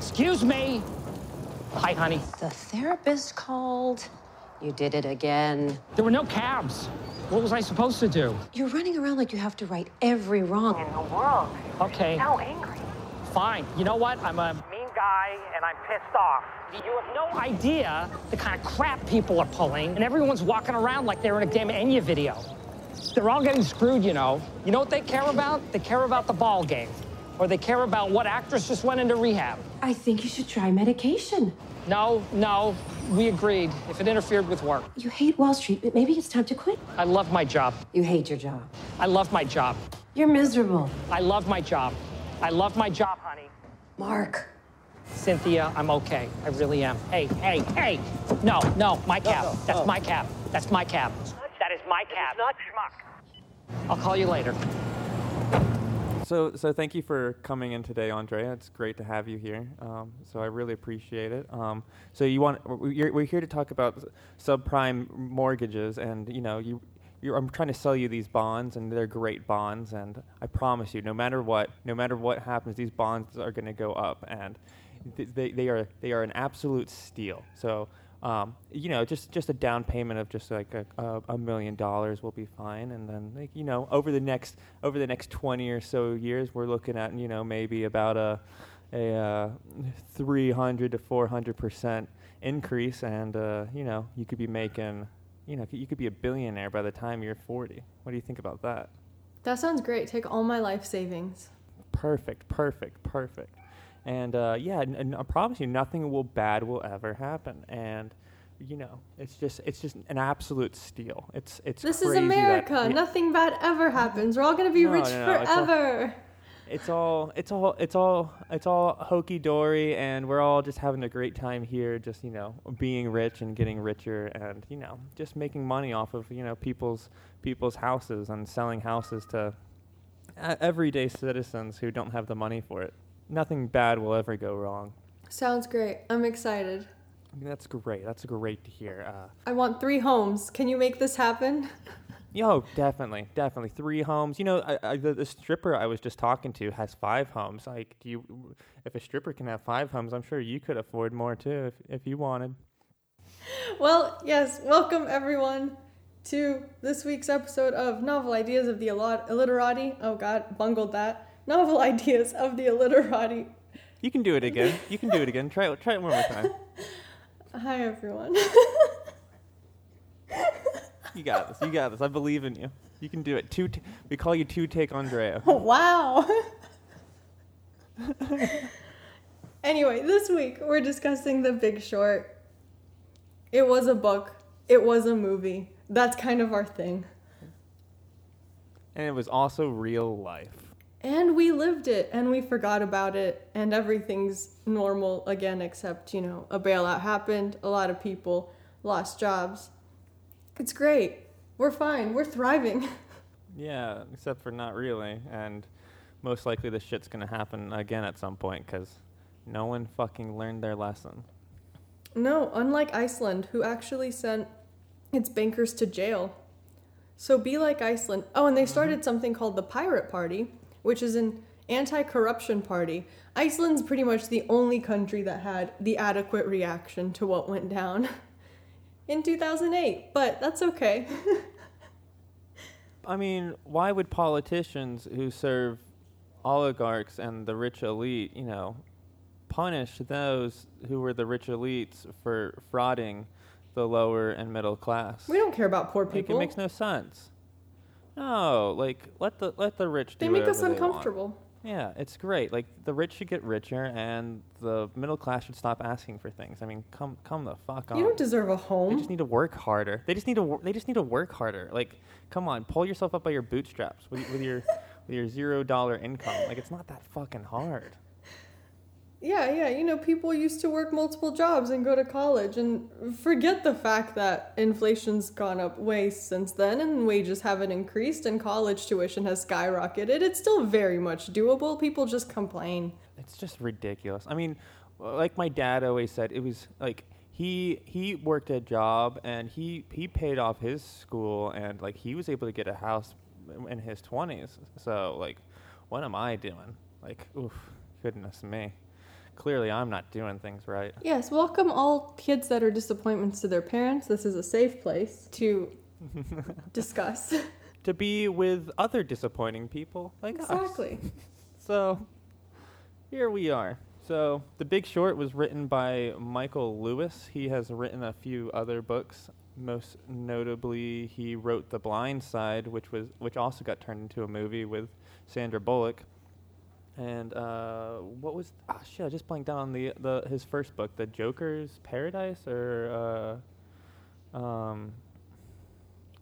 Excuse me. Hi, honey. The therapist called. You did it again. There were no cabs. What was I supposed to do? You're running around like you have to right every wrong in the world. Okay. So angry. Fine. You know what? I'm a mean guy and I'm pissed off. You have no idea the kind of crap people are pulling, and everyone's walking around like they're in a damn Enya video. They're all getting screwed, you know. You know what they care about? They care about the ball game. Or they care about what actress just went into rehab. I think you should try medication. No, no, we agreed if it interfered with work. You hate Wall Street, but maybe it's time to quit. I love my job. You hate your job. I love my job. You're miserable. I love my job. I love my job, honey. Mark. Cynthia, I'm okay. I really am. Hey, hey, hey! No, no, my cab. That's my cab. That's my cab. That is my cab. Not schmuck. I'll call you later. So, so thank you for coming in today, Andrea. It's great to have you here. Um, so I really appreciate it. Um, so you want we're, here to talk about subprime mortgages, and you know you. I'm trying to sell you these bonds, and they're great bonds. And I promise you, no matter what, no matter what happens, these bonds are going to go up, and th- they, they are they are an absolute steal. So um, you know, just just a down payment of just like a, a, a, million dollars will be fine, and then like you know, over the next over the next twenty or so years, we're looking at you know maybe about a a uh, three hundred to four hundred percent increase, and uh, you know, you could be making you know you could be a billionaire by the time you're forty. What do you think about that? That sounds great. Take all my life savings. Perfect, perfect, perfect. And uh, yeah, and, and I promise you, nothing will bad will ever happen. And you know, it's just it's just an absolute steal. It's it's this is America. That, Nothing bad ever happens. We're all gonna be no, rich no, no, forever. It's all, it's all it's all it's all hokey dory, and we're all just having a great time here. Just you know, being rich and getting richer, and you know, just making money off of you know people's people's houses and selling houses to uh, everyday citizens who don't have the money for it nothing bad will ever go wrong. Sounds great. I'm excited. I mean, That's great. That's great to hear. Uh, I want three homes. Can you make this happen? Yo, definitely, definitely three homes. You know, I, I, the, the, stripper I was just talking to has five homes. Like, do you? If a stripper can have five homes, I'm sure you could afford more too, if if you wanted. Well, yes. Welcome everyone to this week's episode of Novel Ideas of the Illiterati. Oh God, bungled that novel ideas of the illiterati. You can do it again. You can do it again. Try it. Try it one more time. Hi everyone. you got this. You got this. I believe in you. You can do it. Two. T- we call you two take Andrea. wow. anyway, this week we're discussing The Big Short. It was a book. It was a movie. That's kind of our thing. And it was also real life and we lived it and we forgot about it and everything's normal again except you know a bailout happened a lot of people lost jobs. It's great. We're fine. We're thriving. Yeah except for not really and most likely this shit's gonna happen again at some point because no one fucking learned their lesson. No unlike iceland who actually sent its bankers to jail. So be like iceland. Oh and they started mm-hmm. something called the pirate party which is an anti corruption party. Iceland's pretty much the only country that had the adequate reaction to what went down in 2008, but that's okay. I mean, why would politicians who serve oligarchs and the rich elite, you know, punish those who were the rich elites for frauding the lower and middle class? We don't care about poor people. Like, it makes no sense. No, like let the let the rich. They make us uncomfortable. Yeah, it's great. Like the rich should get richer, and the middle class should stop asking for things. I mean, come come the fuck on. You don't deserve a home. They just need to work harder. They just need to. They just need to work harder. Like, come on, pull yourself up by your bootstraps with, with your with your zero dollar income. Like, it's not that fucking hard. Yeah, yeah. You know, people used to work multiple jobs and go to college and forget the fact that inflation's gone up way since then and wages haven't increased and college tuition has skyrocketed. It's still very much doable. People just complain. It's just ridiculous. I mean, like my dad always said, it was like he he worked a job and he he paid off his school and like he was able to get a house in his 20s. So like what am I doing? Like oof, goodness me clearly I'm not doing things right. Yes, welcome all kids that are disappointments to their parents. This is a safe place to discuss. To be with other disappointing people like us. exactly. So here we are. So The Big Short was written by Michael Lewis. He has written a few other books. Most notably, he wrote The Blind Side, which was which also got turned into a movie with Sandra Bullock. And uh, what was ah shit? I just blanked out on the the his first book, The Joker's Paradise, or uh, um.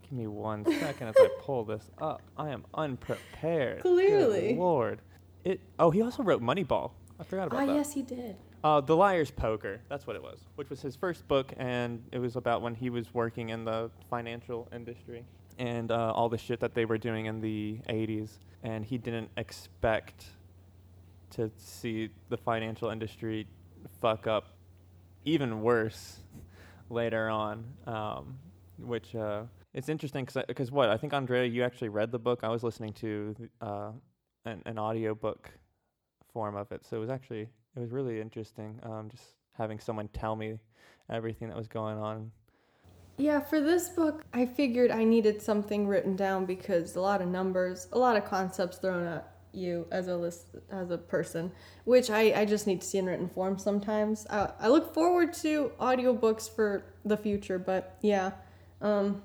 Give me one second as I pull this up. I am unprepared. Clearly, Good. Lord. It. Oh, he also wrote Moneyball. I forgot about Ah, that. yes, he did. Uh, the Liar's Poker. That's what it was, which was his first book, and it was about when he was working in the financial industry and uh, all the shit that they were doing in the 80s. And he didn't expect to see the financial industry fuck up even worse later on, um, which uh, it's interesting because what I think Andrea, you actually read the book. I was listening to uh, an, an audio book form of it, so it was actually it was really interesting. Um, just having someone tell me everything that was going on. Yeah, for this book, I figured I needed something written down because a lot of numbers, a lot of concepts thrown at you as a list as a person, which I, I just need to see in written form sometimes. I, I look forward to audiobooks for the future, but yeah. Um,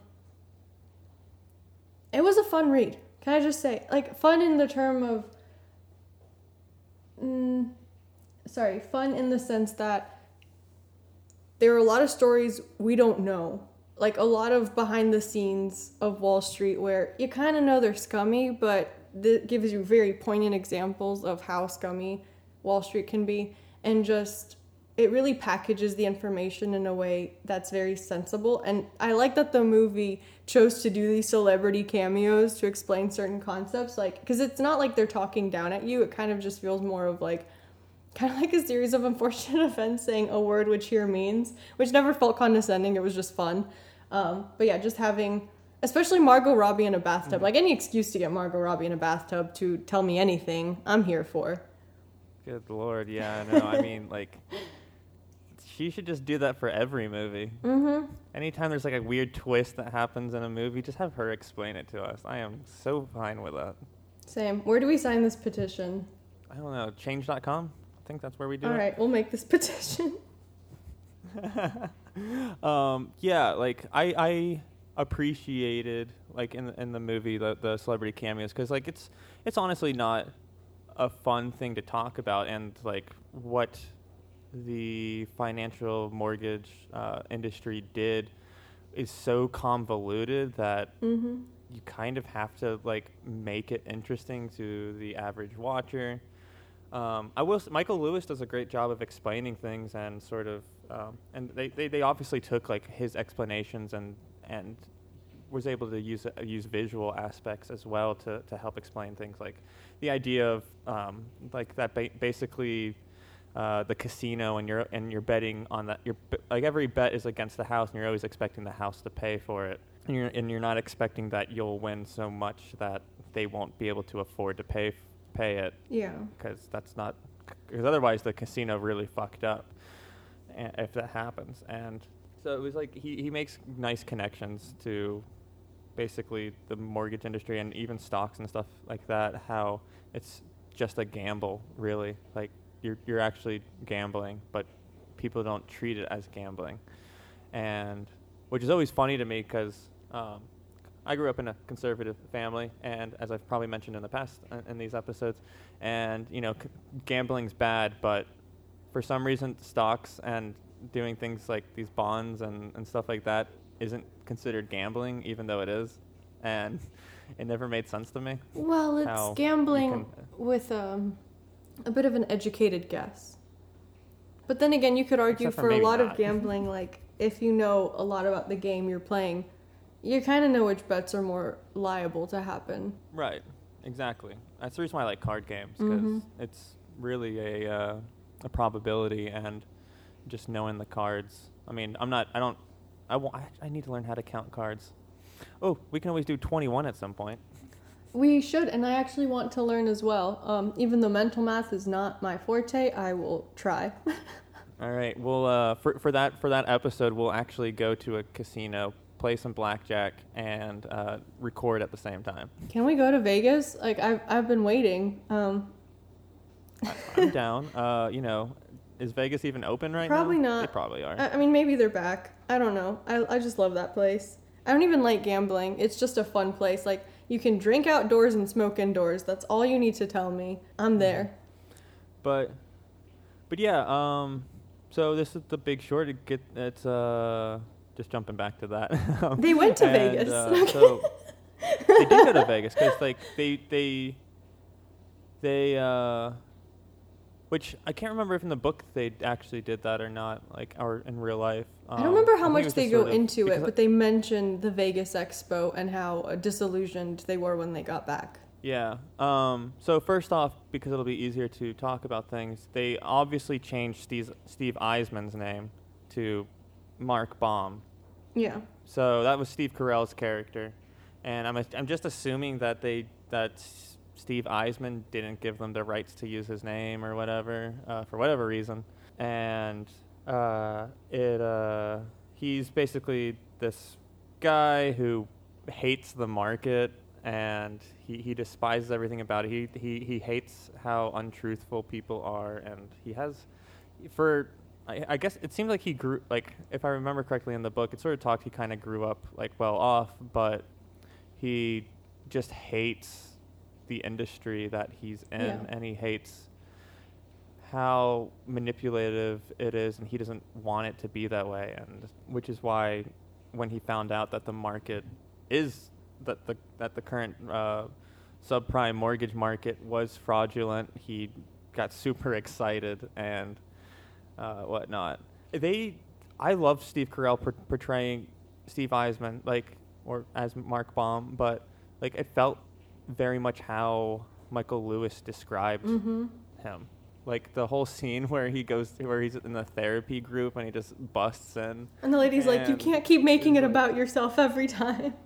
it was a fun read. Can I just say, like, fun in the term of, mm, sorry, fun in the sense that there are a lot of stories we don't know. Like a lot of behind the scenes of Wall Street where you kind of know they're scummy, but that gives you very poignant examples of how scummy Wall Street can be. And just, it really packages the information in a way that's very sensible. And I like that the movie chose to do these celebrity cameos to explain certain concepts. Like, because it's not like they're talking down at you, it kind of just feels more of like, kind of like a series of unfortunate events saying a word which here means, which never felt condescending. It was just fun. Um, but yeah, just having, especially Margot Robbie in a bathtub, like any excuse to get Margot Robbie in a bathtub to tell me anything, I'm here for. Good lord, yeah, no, I mean like she should just do that for every movie. Mm-hmm. Anytime there's like a weird twist that happens in a movie, just have her explain it to us. I am so fine with that. Same. Where do we sign this petition? I don't know, change.com? I think that's where we do All it. right, we'll make this petition. um, yeah, like I I appreciated like in the, in the movie the the celebrity cameos because like it's it's honestly not a fun thing to talk about and like what the financial mortgage uh, industry did is so convoluted that Mm-hmm. you kind of have to like make it interesting to the average watcher. Um, I will. S- Michael Lewis does a great job of explaining things and sort of, um, and they, they, they obviously took like his explanations and and was able to use uh, use visual aspects as well to, to help explain things like the idea of um, like that ba- basically uh, the casino and you're and you're betting on that you're like every bet is against the house and you're always expecting the house to pay for it. And you're and you're not expecting that you'll win so much that they won't be able to afford to pay f- pay it. Yeah. because that's not because otherwise the casino really fucked up a- if that happens. And so it was like he, he makes nice connections to basically the mortgage industry and even stocks and stuff like that how it's just a gamble really. Like you're you're actually gambling but people don't treat it as gambling. And which is always funny to me because um, I grew up in a conservative family, and as I've probably mentioned in the past uh, in these episodes, and you know, c- gambling's bad, but for some reason, stocks and doing things like these bonds and, and stuff like that isn't considered gambling, even though it is, and it never made sense to me. Well, it's gambling can- with um, a bit of an educated guess. But then again, you could argue for for, a lot not. of gambling, like if you know a lot about the game you're playing, you kind of know which bets are more liable to happen. Right. Exactly. That's the reason why I like card games because Mhm. it's really a uh, a probability and just knowing the cards. I mean, I'm not. I don't. I want. I, I need to learn how to count cards. Oh, we can always do 21 at some point. We should, and I actually want to learn as well. Um, even though mental math is not my forte, I will try. All right. Well, uh, for for that for that episode, we'll actually go to a casino, play some blackjack, and uh, record at the same time. Can we go to Vegas? Like I've I've been waiting. Um, I, I'm down. Uh, you know, is Vegas even open right now? Probably now? not. They probably are. I, I mean, maybe they're back. I don't know. I I just love that place. I don't even like gambling. It's just a fun place. Like you can drink outdoors and smoke indoors. That's all you need to tell me. I'm there. but but yeah. Um. So this is the Big Short. It get it's uh just jumping back to that. They went to and, Vegas. Uh, so they did go to Vegas because like they they they uh which I can't remember if in the book they actually did that or not, like or in real life. I don't Um, remember how much they go into it, but they mentioned the Vegas Expo and how uh, disillusioned they were when they got back. Yeah. Um, so first off, because it'll be easier to talk about things, they obviously changed Steve, Steve Eisman's name to Mark Baum. Yeah. So that was Steve Carell's character, and I'm I'm just assuming that they that Steve Eisman didn't give them the rights to use his name or whatever uh, for whatever reason, and uh, it uh, he's basically this guy who hates the market and he, he despises everything about it. He, he he hates how untruthful people are, and he has for I, I guess it seems like he grew like if I remember correctly in the book, it sort of talked he kind of grew up like well off, but he just hates the industry that he's in, Yeah. and he hates how manipulative it is, and he doesn't want it to be that way, and which is why when he found out that the market is that the that the current uh, subprime mortgage market was fraudulent, he got super excited and uh, whatnot. They, I love Steve Carell por- portraying Steve Eisman like or as Mark Baum, but like it felt very much how Michael Lewis described Mm-hmm. him. Like the whole scene where he goes where he's in the therapy group and he just busts in. And the lady's like, "You can't keep making it about yourself every time."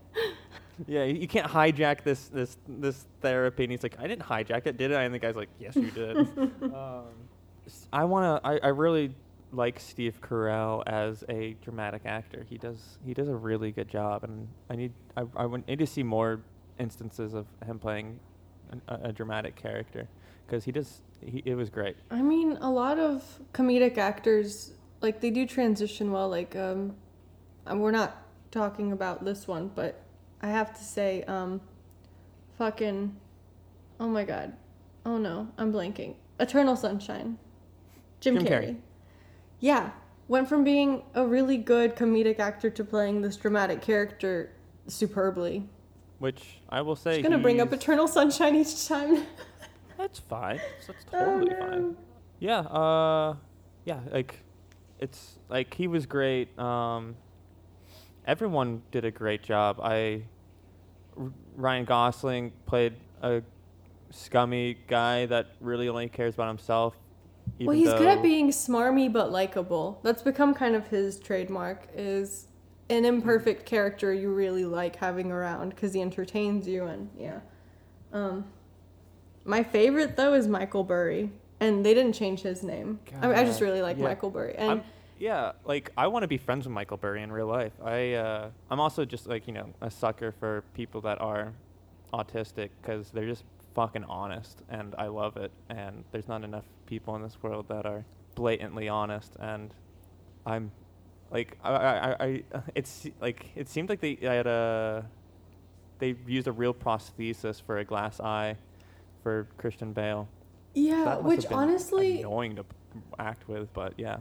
Yeah, you can't hijack this this this therapy. And he's like, I didn't hijack it, did I? And the guy's like, Yes, you did. um, I wanna. I, I really like Steve Carell as a dramatic actor. He does he does a really good job, and I need I I need to see more instances of him playing an, a, a dramatic character because he does. He, it was great. I mean, a lot of comedic actors like they do transition well. Like, um, and we're not talking about this one, but I have to say, um, fucking, oh my god, oh no, I'm blanking. Eternal Sunshine, Jim, Jim Carrey. Carrey. Yeah, went from being a really good comedic actor to playing this dramatic character superbly. Which I will say. Just gonna bring up Eternal Sunshine each time. That's fine. That's Oh, totally no. fine. Yeah, uh yeah, like it's like he was great. Um everyone did a great job. I R- Ryan Gosling played a scummy guy that really only cares about himself. Well, he's good at being smarmy but likable. That's become kind of his trademark. Is an imperfect character you really like having around because he entertains you and yeah. Um, my favorite though is Michael Burry, and they didn't change his name. I, mean, I just really like yeah. Michael Burry, and I'm, yeah, like I want to be friends with Michael Burry in real life. I uh, I'm also just like you know a sucker for people that are autistic because they're just fucking honest, and I love it. And there's not enough people in this world that are blatantly honest, and I'm like I I, I, it's like it seemed like they had a they used a real prosthesis for a glass eye for Christian Bale. yeah, which honestly, annoying to act with, but yeah.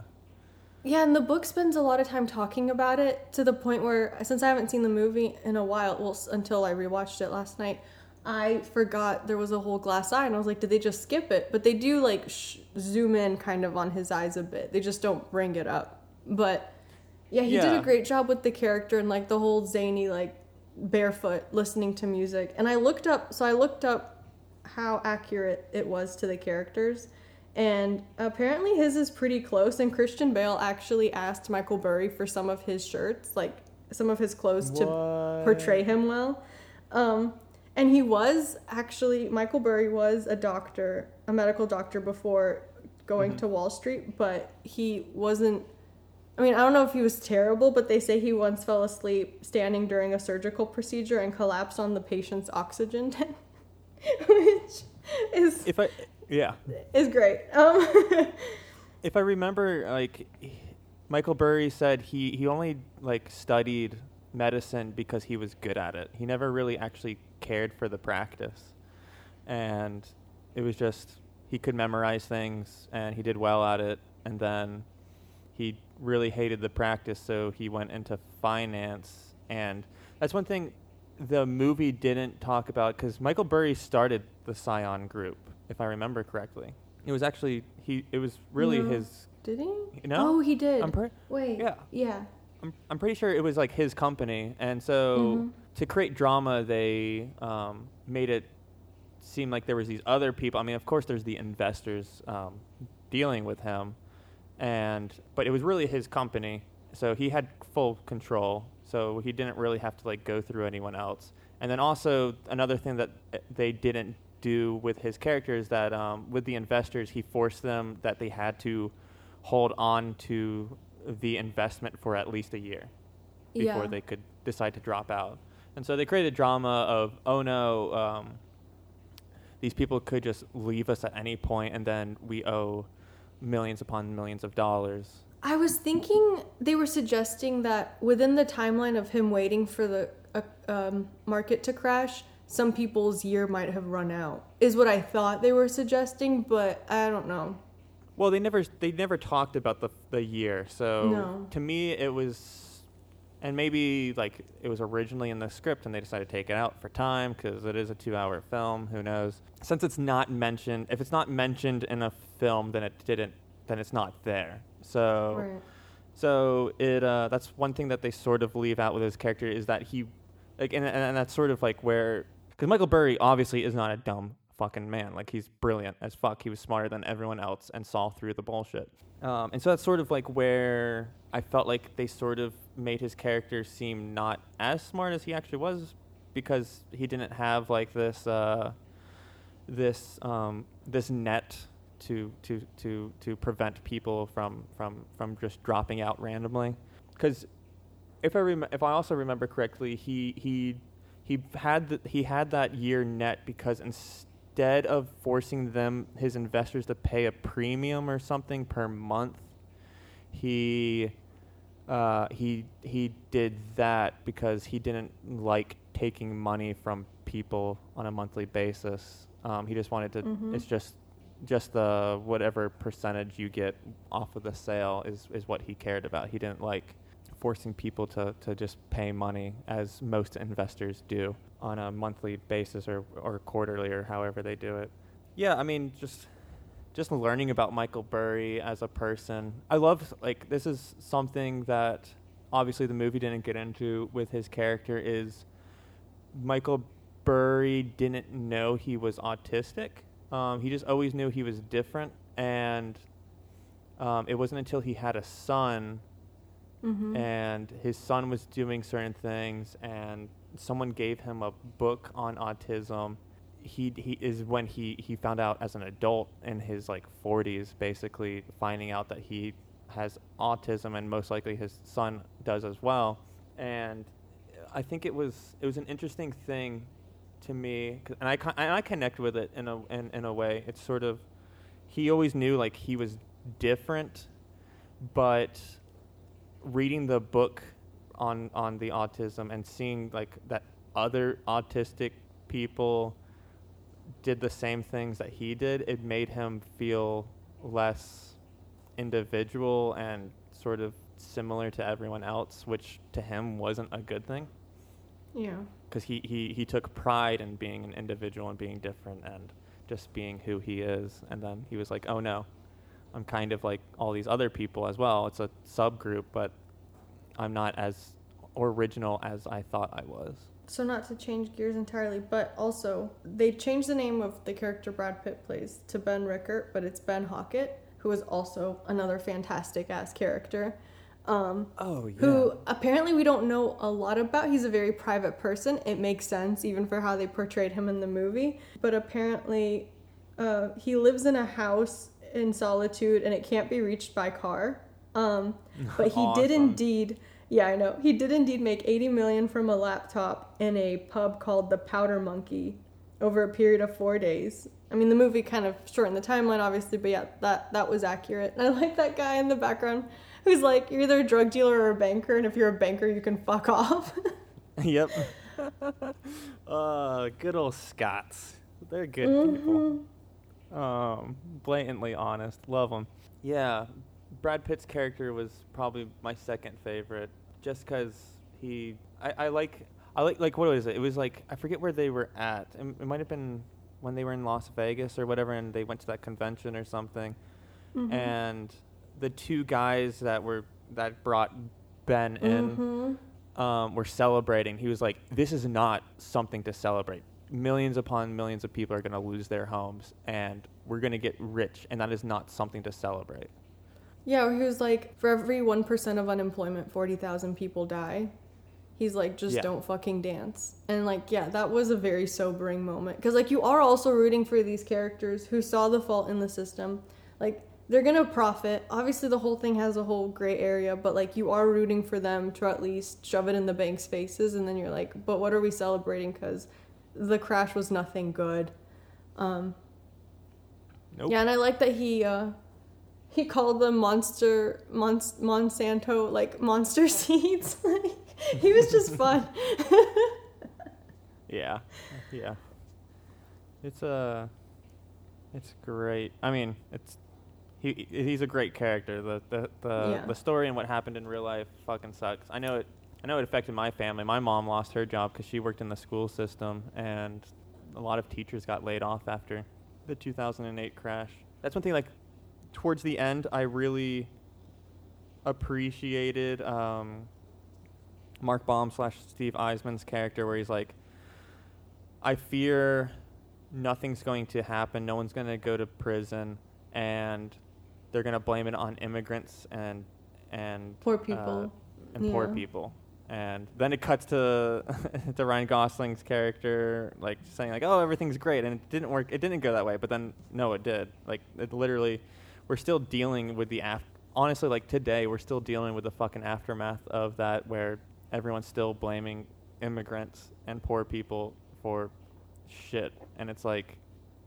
Yeah, and the book spends a lot of time talking about it to the point where, since I haven't seen the movie in a while, well, until I rewatched it last night, I forgot there was a whole glass eye, and I was like, did they just skip it? But they do like sh- zoom in kind of on his eyes a bit. They just don't bring it up. But yeah, he did a great job with the character and like the whole zany like barefoot listening to music. And I looked up, so I looked up how accurate it was to the characters. And apparently his is pretty close. And Christian Bale actually asked Michael Burry for some of his shirts, like some of his clothes to portray him well. Um, And he was actually Michael Burry was a doctor, a medical doctor before going Mm-hmm. to Wall Street, but he wasn't I mean, I don't know if he was terrible, but they say he once fell asleep standing during a surgical procedure and collapsed on the patient's oxygen tank, which is If I, yeah, is great. Um, if I remember, like Michael Burry said, he he only like studied medicine because he was good at it. He never really actually cared for the practice, and it was just he could memorize things and he did well at it, and then he really hated the practice, so he went into finance, and that's one thing the movie didn't talk about because Michael Burry started the Scion Group, if I remember correctly. It was actually he. It was really No. his. did he? No? Oh, he did. I'm pre- Wait. yeah. Yeah. I'm, I'm pretty sure it was like his company, and so Mhm. to create drama, they um, made it seem like there was these other people. I mean, of course, there's the investors um, dealing with him, and but it was really his company, so he had full control. So he didn't really have to like go through anyone else. And then also another thing that uh, they didn't do with his character is that um, with the investors, he forced them that they had to hold on to the investment for at least a year before Yeah. they could decide to drop out. And so they created drama of, oh no, um, these people could just leave us at any point and then we owe millions upon millions of dollars. I was thinking they were suggesting that within the timeline of him waiting for the uh, um, market to crash, some people's year might have run out. Is what I thought they were suggesting, but I don't know. Well, they never they never talked about the the year. So No. to me, it was, and maybe like it was originally in the script, and they decided to take it out for time because it is a two-hour film. Who knows? Since it's not mentioned, if it's not mentioned in a film, then it didn't. Then it's not there. So. Right. So it uh, that's one thing that they sort of leave out with his character is that he, like, and, and that's sort of like where because Michael Burry obviously is not a dumb fucking man. Like he's brilliant as fuck. He was smarter than everyone else and saw through the bullshit. Um, and so that's sort of like where I felt like they sort of made his character seem not as smart as he actually was because he didn't have like this uh, this um, this net to to to to prevent people from from from just dropping out randomly. Because if I rem- if I also remember correctly, he he he had the, he had that year net because instead of forcing them his investors to pay a premium or something per month, he uh, he he did that because he didn't like taking money from people on a monthly basis. Um, he just wanted to. Mhm. It's just just the whatever percentage you get off of the sale is is what he cared about. He didn't like forcing people to, to just pay money as most investors do on a monthly basis or, or quarterly or however they do it. Yeah, I mean just just learning about Michael Burry as a person. I love like this is something that obviously the movie didn't get into with his character is Michael Burry didn't know he was autistic. Um, he just always knew he was different, and um, it wasn't until he had a son Mm-hmm. and his son was doing certain things and someone gave him a book on autism. He he is when he he found out as an adult in his like 40s basically finding out that he has autism and most likely his son does as well. And i think it was it was an interesting thing to me and i and i connect with it in a in, in a way. It's sort of he always knew like he was different but reading the book on on the autism and seeing like that other autistic people did the same things that he did, it made him feel less individual and sort of similar to everyone else, which to him wasn't a good thing Yeah. because he, he, he took pride in being an individual and being different and just being who he is. And then he was like, oh no, I'm kind of like all these other people as well. It's a subgroup, but I'm not as original as I thought I was. So not to change gears entirely, but also they changed the name of the character Brad Pitt plays to Ben Rickert, but it's Ben Hockett, who is also another fantastic ass character. Um, Oh yeah. who apparently we don't know a lot about. He's a very private person. It makes sense even for how they portrayed him in the movie. But apparently, uh, he lives in a house in solitude and it can't be reached by car. Um, but he did indeed. Yeah, I know. He did indeed make 80 million from a laptop in a pub called the Powder Monkey over a period of 4 days. I mean, the movie kind of shortened the timeline obviously, but yeah, that that was accurate. And I like that guy in the background who's like, you're either a drug dealer or a banker, and if you're a banker, you can fuck off. yep. uh, good old Scots. They're good Mm-hmm. people. Um, blatantly honest. Love them. Yeah, Brad Pitt's character was probably my second favorite, just because he. I, I like. I like like what was it? It was like I forget where they were at. It, it might have been when they were in Las Vegas or whatever, and they went to that convention or something. Mm-hmm. And the two guys that were that brought Ben in Mm-hmm. um, were celebrating. He was like, "This is not something to celebrate. Millions upon millions of people are going to lose their homes, and we're going to get rich, and that is not something to celebrate." Yeah, he was like, for every 1% of unemployment, 40,000 people die. He's like, just Yeah. don't fucking dance. And like, yeah, that was a very sobering moment. Because like, you are also rooting for these characters who saw the fault in the system. Like, they're gonna profit. Obviously, the whole thing has a whole gray area, but like, you are rooting for them to at least shove it in the bank's faces. And then you're like, but what are we celebrating? Because the crash was nothing good. Um, Nope. yeah, and I like that he uh he called them monster Mon- Monsanto like monster seeds. like he was just fun. Yeah, yeah. It's uh it's great. I mean, it's he he's a great character. The the the, Yeah. the story and what happened in real life fucking sucks. I know it. I know it affected my family. My mom lost her job because she worked in the school system, and a lot of teachers got laid off after the 2008 crash. That's one thing. Like towards the end, I really appreciated um, Mark Baum slash Steve Eisman's character, where he's like, I fear nothing's going to happen. No one's going to go to prison, and they're going to blame it on immigrants and and Poor uh, people. and poor people. And then it cuts to to Ryan Gosling's character, like saying like, "Oh, everything's great," and it didn't work. It didn't go that way. But then, no, it did. Like, it literally, we're still dealing with the af- honestly, like today, we're still dealing with the fucking aftermath of that, where everyone's still blaming immigrants and poor people for shit, and it's like,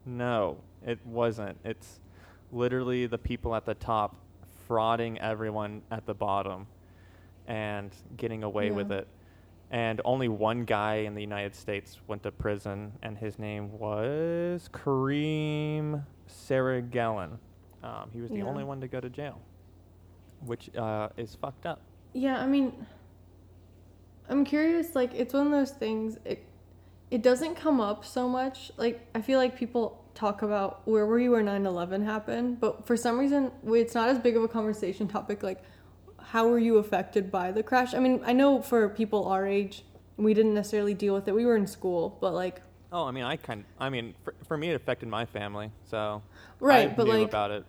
no, it wasn't. It's literally the people at the top frauding everyone at the bottom and getting away with it. And only one guy in the United States went to prison, and his name was Kareem Serageldin. Um, he was the Yeah. only one to go to jail, which uh, is fucked up. Yeah, I mean I'm curious, like it's one of those things it it doesn't come up so much. Like I feel like people talk about where were you when 9/11 happened, but for some reason it's not as big of a conversation topic like how were you affected by the crash? I mean, I know for people our age, we didn't necessarily deal with it. We were in school, but like Oh, I mean, I kind. I mean, for, for me, it affected my family, so Right, I but, knew like- about it.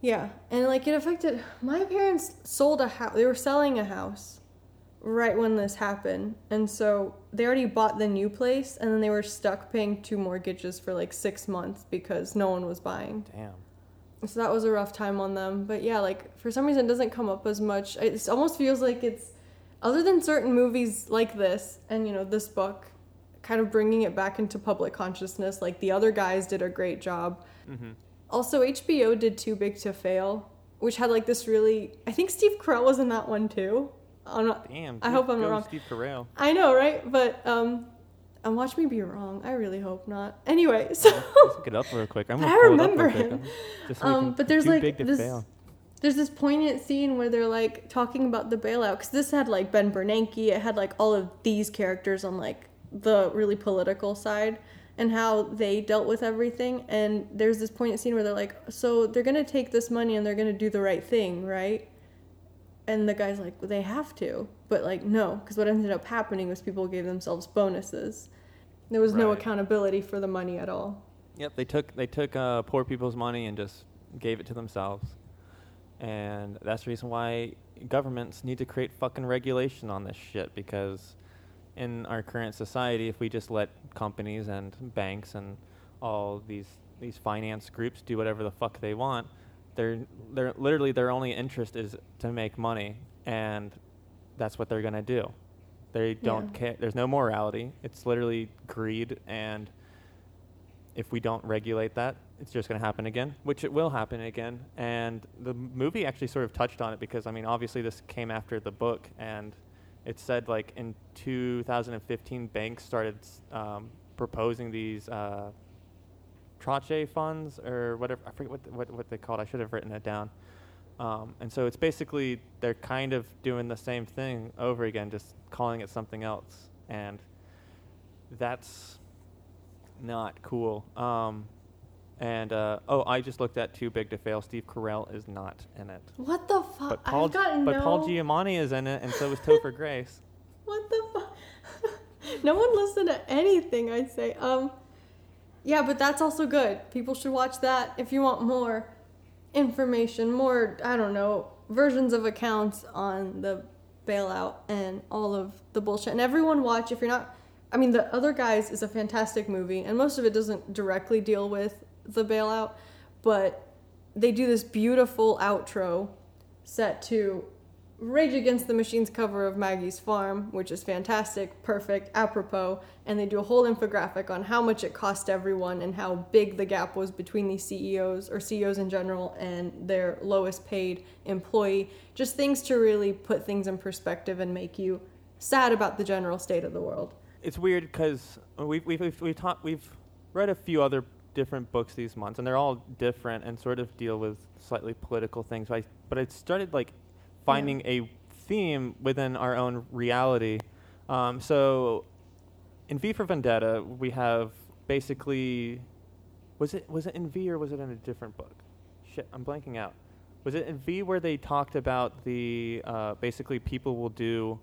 Yeah, and like it affected my parents sold a house. They were selling a house right when this happened. And so they already bought the new place and then they were stuck paying two mortgages for like 6 months because no one was buying. Damn. So that was a rough time on them. But yeah, like for some reason it doesn't come up as much. It almost feels like it's other than certain movies like this and you know this book kind of bringing it back into public consciousness like the other guys did a great job. Mm-hmm. Also, HBO did Too Big to Fail, which had like this really. I think Steve Carell was in that one too. I'm not. Damn. I hope I'm not wrong. Steve Carell. I know, right? But um, and watch me be wrong. I really hope not. Anyway, so Let's look it up real quick. I'm gonna I pull it up real remember him. Um, but there's, like, this- fail. there's this poignant scene where they're like talking about the bailout because this had like Ben Bernanke. It had like all of these characters on like the really political side and how they dealt with everything. And there's this poignant scene where they're like, so they're gonna take this money and they're gonna do the right thing, right? And the guy's like, well, they have to, but like no, because what ended up happening was people gave themselves bonuses. There was no Right. accountability for the money at all. Yep, they took they took uh, poor people's money and just gave it to themselves. And that's the reason why governments need to create fucking regulation on this shit because in our current society, if we just let companies and banks and all these these finance groups do whatever the fuck they want, they're they're literally their only interest is to make money, and that's what they're gonna do. They don't Yeah. care. There's no morality. It's literally greed, and if we don't regulate that, it's just going to happen again, which it will happen again. And the movie actually sort of touched on it because, I mean, obviously this came after the book, and it said like in 2015, banks started um, proposing these uh, tranche funds or whatever. I forget what, th- what what they called. I should have written it down. Um, and so it's basically they're kind of doing the same thing over again, just calling it something else, and that's not cool. Um, and uh, oh, I just looked at Too Big to Fail. Steve Carell is not in it, What the fuck? but Paul, I've got but no. Paul Giamatti is in it, and so is Topher Grace. What the fuck? no one listened to anything I'd say. Um, yeah, but that's also good. People should watch that if you want more information, more I don't know versions of accounts on the bailout and all of the bullshit. And everyone watch if you're not. I mean, the other guys is a fantastic movie, and most of it doesn't directly deal with the bailout, but they do this beautiful outro set to Rage Against the Machine's cover of Maggie's Farm, which is fantastic, perfect, apropos, and they do a whole infographic on how much it cost everyone and how big the gap was between these CEOs or CEOs in general and their lowest paid employee. Just things to really put things in perspective and make you sad about the general state of the world. it's weird because we've we've we've we've, taught, we've read a few other different books these months, and they're all different and sort of deal with slightly political things. But I, but I started like finding a theme within our own reality. Um, so in V for Vendetta, we have basically was it was it in V or was it in a different book? Shit, I'm blanking out. Was it in V where they talked about the uh, basically people will do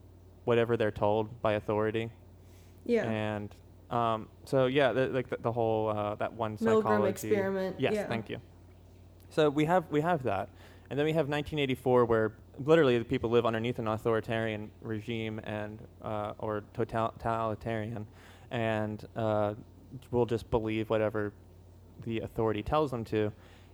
whatever they're told by authority? Yeah. And um, so yeah, the, like the, the whole uh, that one Milgram psychology experiment, Yes, yeah. thank you. So we have we have that, and then we have 1984, where literally the people live underneath an authoritarian regime and uh, or totalitarian, and uh, will just believe whatever the authority tells them to,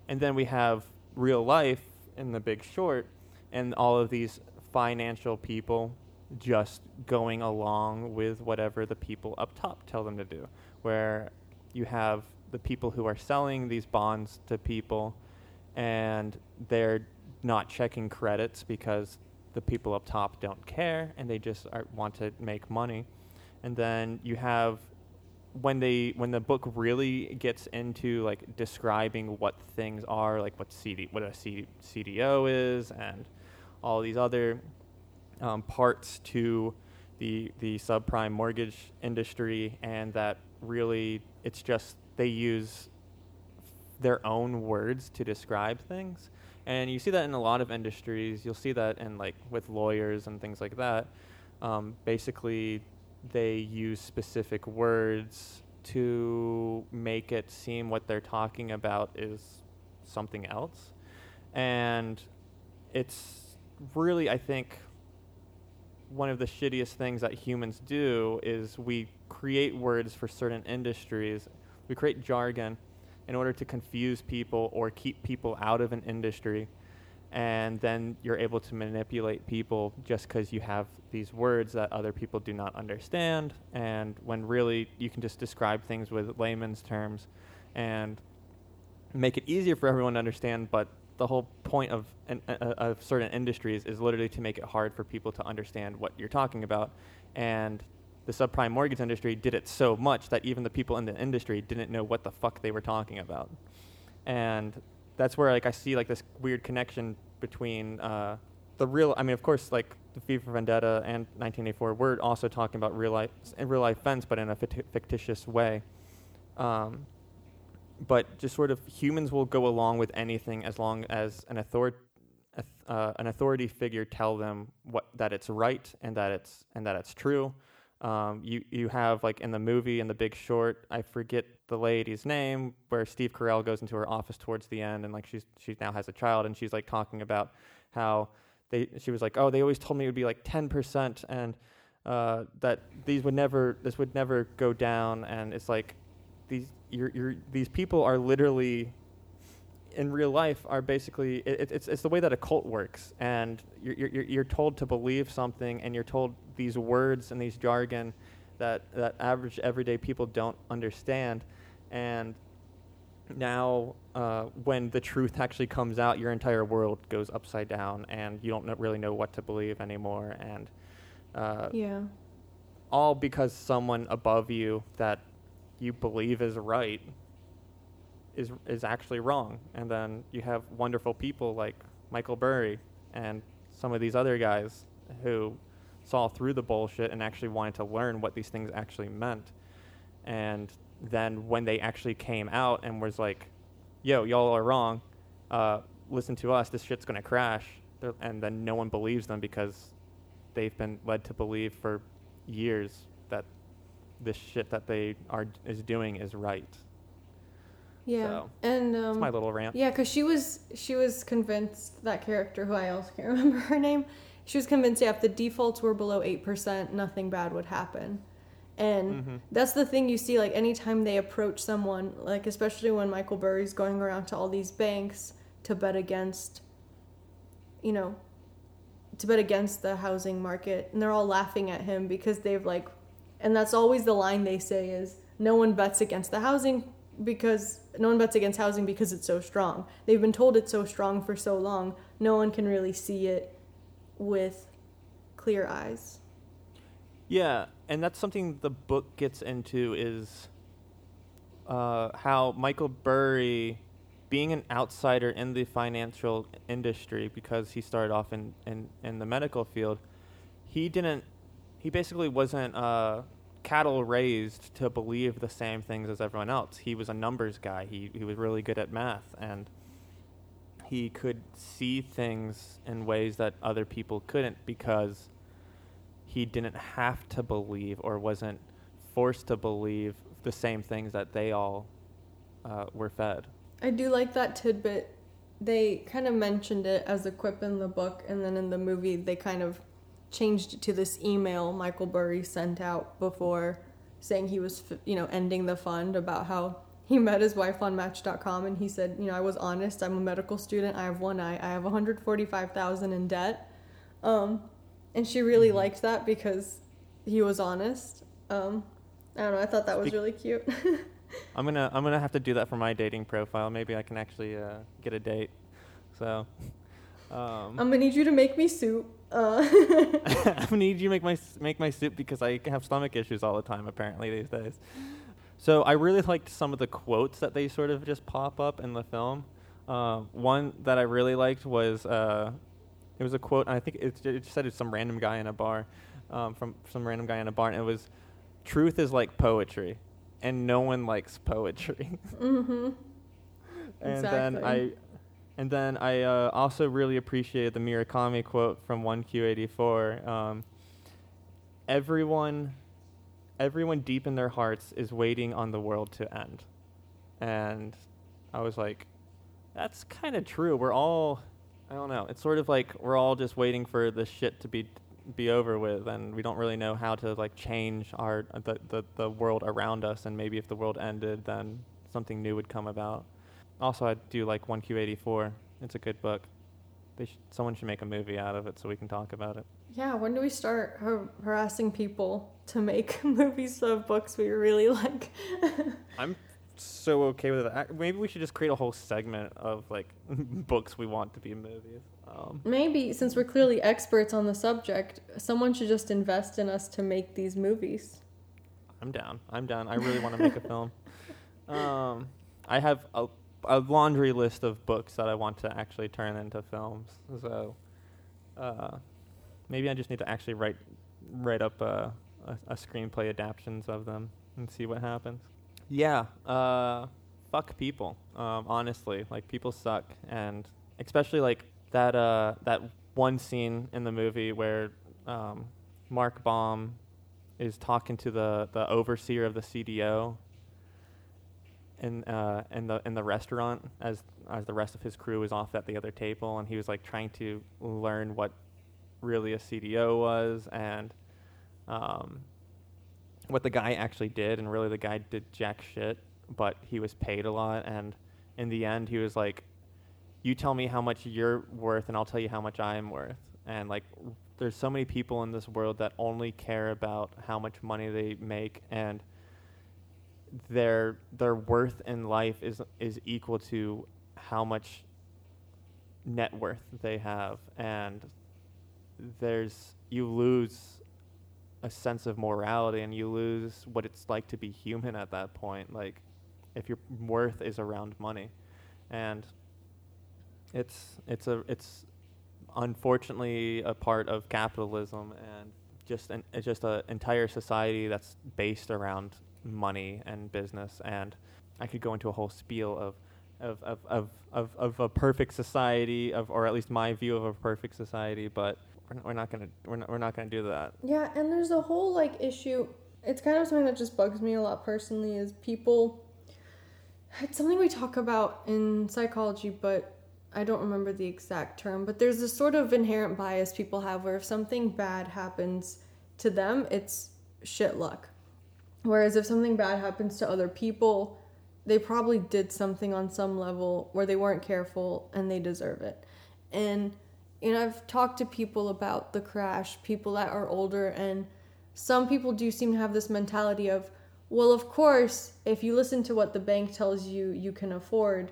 and then we have real life in The Big Short, and all of these financial people just going along with whatever the people up top tell them to do. Where you have the people who are selling these bonds to people and they're not checking credits because the people up top don't care and they just are, want to make money. And then you have when they when the book really gets into like describing what things are, like what CD what a CD, CDO is and all these other um, parts to the the subprime mortgage industry, and that really it's just they use their own words to describe things, and you see that in a lot of industries. You'll see that in like with lawyers and things like that. Um, basically, they use specific words to make it seem what they're talking about is something else, and it's really I think one of the shittiest things that humans do is we create words for certain industries. We create jargon in order to confuse people or keep people out of an industry. And then you're able to manipulate people just because you have these words that other people do not understand. And when really you can just describe things with layman's terms and make it easier for everyone to understand, but the whole point of an, uh, of certain industries is literally to make it hard for people to understand what you're talking about. And the subprime mortgage industry did it so much that even the people in the industry didn't know what the fuck they were talking about. And that's where like I see like this weird connection between uh, the real. I mean, of course, like the for Vendetta and 1984, we're also talking about real life, real life events, but in a fictitious way. Um, but just sort of humans will go along with anything as long as an authority uh, an authority figure tell them what that it's right and that it's and that it's true. Um, you you have like in the movie in The Big Short, I forget the lady's name, where Steve Carell goes into her office towards the end, and like she's she now has a child, and she's like talking about how they she was like, oh, they always told me it would be like ten percent, and uh, that these would never this would never go down, and it's like these you're, you're these people are literally in real life are basically it, it's it's the way that a cult works, and you're, you're you're told to believe something, and you're told these words and these jargon that that average everyday people don't understand, and now uh, when the truth actually comes out, your entire world goes upside down, and you don't know, really know what to believe anymore, and uh, Yeah. all because someone above you that you believe is right is is actually wrong. And then you have wonderful people like Michael Burry and some of these other guys who saw through the bullshit and actually wanted to learn what these things actually meant. And then when they actually came out and was like, "Yo, y'all are wrong. Uh, listen to us. This shit's gonna crash," and then no one believes them because they've been led to believe for years that this shit that they are is doing is right. Yeah. So, and um, my little rant. Yeah, because she was she was convinced that character who I also can't remember her name. She was convinced yeah, if the defaults were below eight percent, nothing bad would happen. And Mm-hmm. that's the thing you see like anytime they approach someone, like especially when Michael Burry's going around to all these banks to bet against you know to bet against the housing market and they're all laughing at him because they've like and that's always the line they say is no one bets against the housing because no one bets against housing because it's so strong. They've been told it's so strong for so long, no one can really see it with clear eyes. Yeah, and that's something the book gets into is uh, how Michael Burry, being an outsider in the financial industry because he started off in, in, in the medical field, he didn't, he basically wasn't uh, cattle raised to believe the same things as everyone else. He was a numbers guy. He, he was really good at math and he could see things in ways that other people couldn't because he didn't have to believe or wasn't forced to believe the same things that they all uh, were fed. I do like that tidbit. They kind of mentioned it as a quip in the book, and then in the movie, they kind of changed it to this email Michael Burry sent out before saying he was, you know, ending the fund about how he met his wife on Match.com, and he said, you know, I was honest. I'm a medical student. I have one eye. I have 145,000 in debt. Um, and she really liked that because he was honest. Um, I don't know. I thought that was really cute. I'm gonna I'm gonna have to do that for my dating profile. Maybe I can actually uh, get a date. So um, I'm gonna need you to make me soup. Uh, I'm gonna need you to make my make my soup because I have stomach issues all the time apparently these days. So I really liked some of the quotes that they sort of just pop up in the film. Uh, one that I really liked was uh, it was a quote, and I think it, it said it's some random guy in a bar, um, from some random guy in a bar, and it was, "Truth is like poetry, and no one likes poetry." mm-hmm. and then I, Exactly. And then I uh, also really appreciated the Murakami quote from 1Q84. Um, everyone, everyone deep in their hearts is waiting on the world to end, and I was like, that's kind of true. We're all, I don't know. It's sort of like we're all just waiting for the shit to be be over with, and we don't really know how to like change our the, the the world around us. And maybe if the world ended, then something new would come about. Also, I do like 1Q84. It's a good book. They sh- someone should make a movie out of it so we can talk about it. Yeah, when do we start har- harassing people to make movies of books we really like? I'm so okay with that. Maybe we should just create a whole segment of like books we want to be movies. Um, Maybe, since we're clearly experts on the subject, someone should just invest in us to make these movies. I'm down. I'm down. I really want to make a film. Um, I have a, a laundry list of books that I want to actually turn into films. So uh, maybe I just need to actually write write up a, a, a screenplay adaptations of them and see what happens. Yeah. Uh, fuck people. Um, honestly, like people suck, and especially like that uh, that one scene in the movie where um, Mark Baum is talking to the, the overseer of the CDO, in uh, in the in the restaurant as as the rest of his crew was off at the other table, and he was like trying to learn what really a CDO was and um, what the guy actually did, and really the guy did jack shit, but he was paid a lot, and in the end he was like, "You tell me how much you're worth, and I'll tell you how much I am worth." And like, there's so many people in this world that only care about how much money they make and their their worth in life is is equal to how much net worth they have. And there's you lose a sense of morality and you lose what it's like to be human at that point like if your worth is around money. And it's it's a it's unfortunately a part of capitalism and just an just an entire society that's based around money and business and I could go into a whole spiel of of, of, of, of, of a perfect society of or at least my view of a perfect society but we're, we're not gonna we're not, we're not gonna do that Yeah, and there's a whole like issue. It's kind of something that just bugs me a lot personally. Is people. It's something we talk about in psychology, but I don't remember the exact term. But there's this sort of inherent bias people have where if something bad happens to them, it's shit luck. Whereas if something bad happens to other people, they probably did something on some level where they weren't careful and they deserve it. And you know, I've talked to people about the crash, people that are older, and some people do seem to have this mentality of, well, of course, if you listen to what the bank tells you you can afford,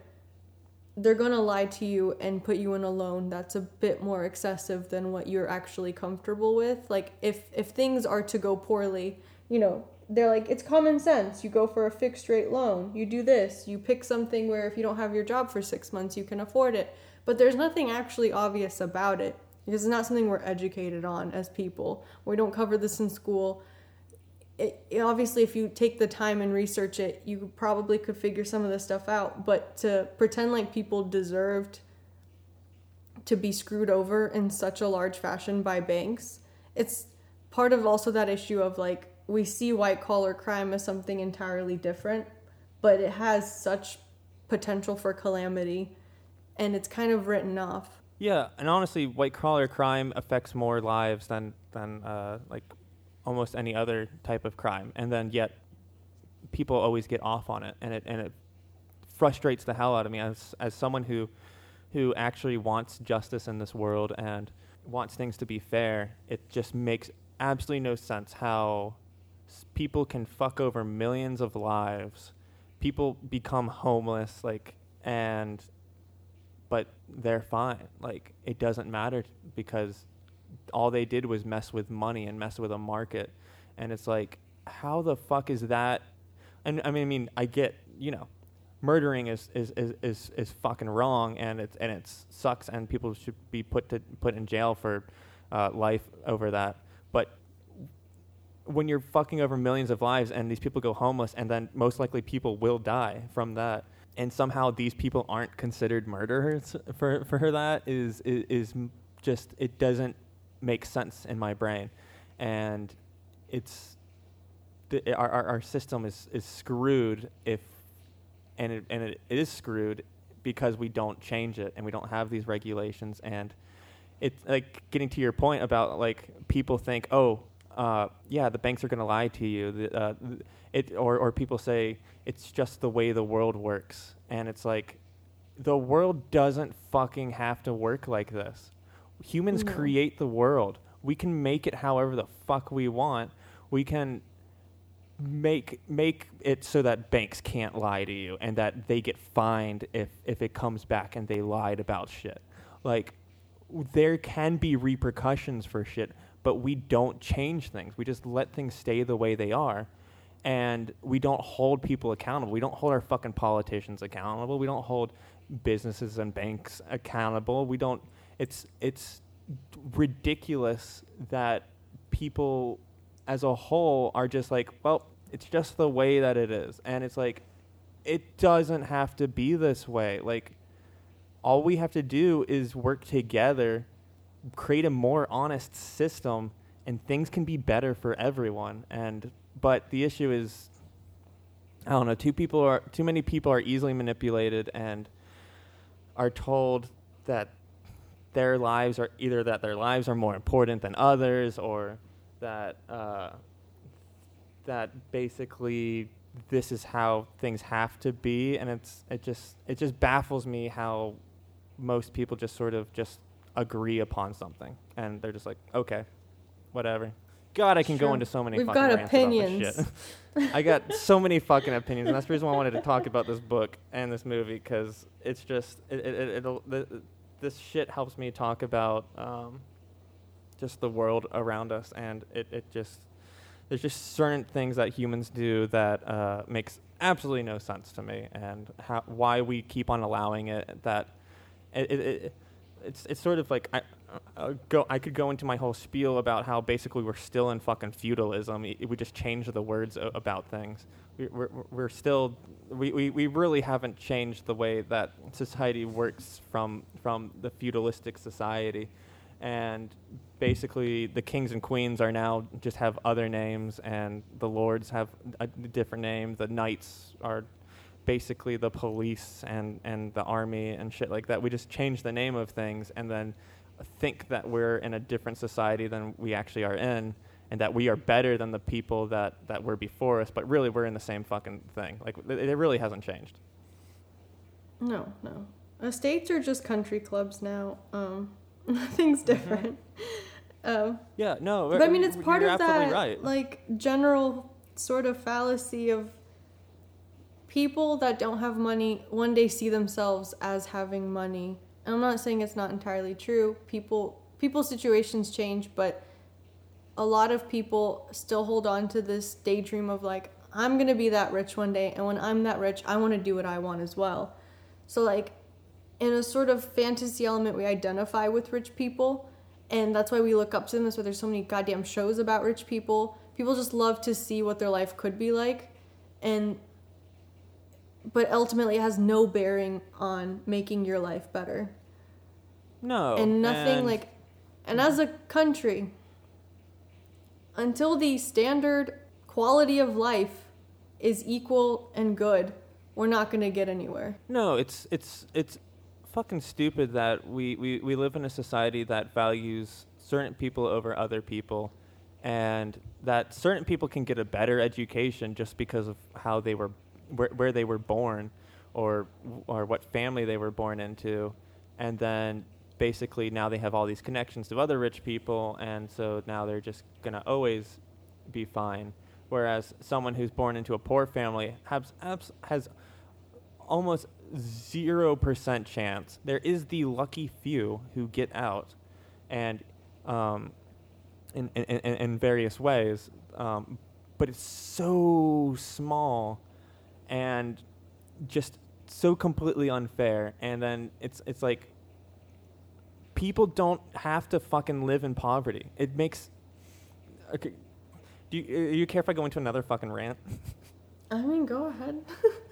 they're going to lie to you and put you in a loan that's a bit more excessive than what you're actually comfortable with. Like if if things are to go poorly, you know, they're like it's common sense. You go for a fixed rate loan. You do this. You pick something where if you don't have your job for 6 months, you can afford it. But there's nothing actually obvious about it because it's not something we're educated on as people. We don't cover this in school. It, it- obviously, if you take the time and research it, you probably could figure some of this stuff out. But to pretend like people deserved to be screwed over in such a large fashion by banks, it's part of also that issue of like we see white collar crime as something entirely different, but it has such potential for calamity and it's kind of written off. Yeah, and honestly, white collar crime affects more lives than than uh, like almost any other type of crime, and then yet people always get off on it, and it and it frustrates the hell out of me as as someone who who actually wants justice in this world and wants things to be fair. It just makes absolutely no sense how people can fuck over millions of lives. People become homeless, like, and but they're fine. Like it doesn't matter because all they did was mess with money and mess with a market, and it's like, how the fuck is that? And I mean, I mean, I get you know, murdering is is is is, is fucking wrong, and it's and it sucks, and people should be put to put in jail for uh, life over that. When you're fucking over millions of lives and these people go homeless and then most likely people will die from that and somehow these people aren't considered murderers for for that is is, is just it doesn't make sense in my brain. And it's our, our our system is is screwed if and it, and it is screwed because we don't change it and we don't have these regulations. And it's like getting to your point about like people think oh uh, yeah the banks are going to lie to you. The, uh, it or, or people say it's just the way the world works. And it's like the world doesn't fucking have to work like this. Humans No. create the world. We can make it however the fuck we want. We can make make it so that banks can't lie to you and that they get fined if if it comes back and they lied about shit. Like there can be repercussions for shit, but we don't change things. We just let things stay the way they are. And we don't hold people accountable. We don't hold our fucking politicians accountable. We don't hold businesses and banks accountable. We don't it's it's ridiculous that people as a whole are just like, well, it's just the way that it is. And it's like, it doesn't have to be this way. Like, all we have to do is work together, create a more honest system, and things can be better for everyone. And, but the issue is, I don't know. Two people are too many people are easily manipulated and are told that their lives are either that their lives are more important than others or that uh, that basically this is how things have to be and it's it just it just baffles me how most people just sort of just agree upon something and they're just like okay whatever god i can Sure. go into so many We've fucking got rants about this opinions. shit. i got so many fucking opinions and that's the reason why i wanted to talk about this book and this movie because it's just it, it, it, this shit helps me talk about um, just the world around us and it, it just there's just certain things that humans do that uh, makes absolutely no sense to me, and how why we keep on allowing it. That it, it, it it's it's sort of like I. Uh, go. I could go into my whole spiel about how basically we're still in fucking feudalism. We just change the words o- about things. We, we're, we're still we, we, we really haven't changed the way that society works from from the feudalistic society, and basically the kings and queens are now just have other names and the lords have a different name the knights are basically the police and, and the army and shit like that we just change the name of things and then think that we're in a different society than we actually are in and that we are better than the people that, that were before us but really we're in the same fucking thing like it, it really hasn't changed No, no. Estates are just country clubs now. Um, nothing's different. Um, yeah no but I mean, it's part of that right like general sort of fallacy of people that don't have money one day see themselves as having money. And I'm not saying it's not entirely true. People people's situations change, but a lot of people still hold on to this daydream of like I'm going to be that rich one day and when I'm that rich, I want to do what I want as well. So like in a sort of fantasy element we identify with rich people and that's why we look up to them that's why there's so many goddamn shows about rich people people just love to see what their life could be like and but ultimately it has no bearing on making your life better. No and nothing and- like and as a country until the standard quality of life is equal and good we're not going to get anywhere. No, it's it's it's fucking stupid that we, we, we live in a society that values certain people over other people and that certain people can get a better education just because of how they were where, where they were born or or what family they were born into and then basically now they have all these connections to other rich people and so now they're just to always be fine whereas someone who's born into a poor family has abs- has almost 0% chance. There is the lucky few who get out and um, in, in, in, in various ways, um, but it's so small and just so completely unfair. And then it's, it's like people don't have to fucking live in poverty. It makes. Okay, do you, uh, you care if I go into another fucking rant? i mean go ahead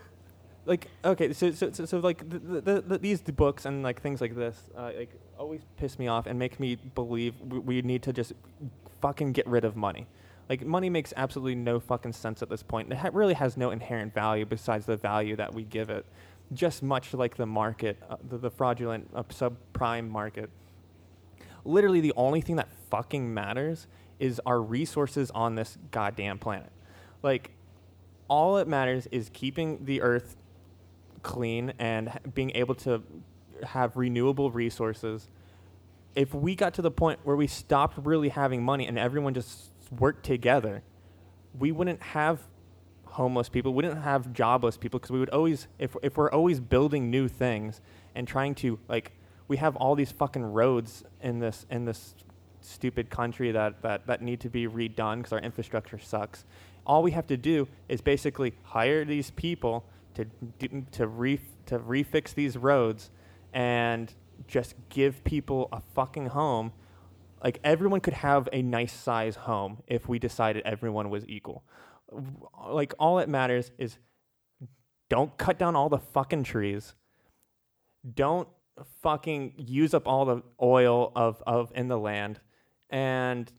like okay so so so, so like the, the, the, the, these books and like things like this uh, like always piss me off and make me believe we, we need to just fucking get rid of money like money makes absolutely no fucking sense at this point. It ha- really has no inherent value besides the value that we give it. Just much like the market uh, the, the fraudulent uh, subprime market. Literally the only thing that fucking matters is our resources on this goddamn planet. Like all that matters is keeping the earth clean and h- being able to have renewable resources. If we got to the point where we stopped really having money and everyone just worked together, we wouldn't have homeless people, we wouldn't have jobless people because we would always if if we're always building new things and trying to like we have all these fucking roads in this in this stupid country that that, that need to be redone because our infrastructure sucks. All we have to do is basically hire these people to to re to refix these roads and just give people a fucking home. Like everyone could have a nice size home if we decided everyone was equal. Like all that matters is don't cut down all the fucking trees. Don't fucking use up all the oil of, of in the land and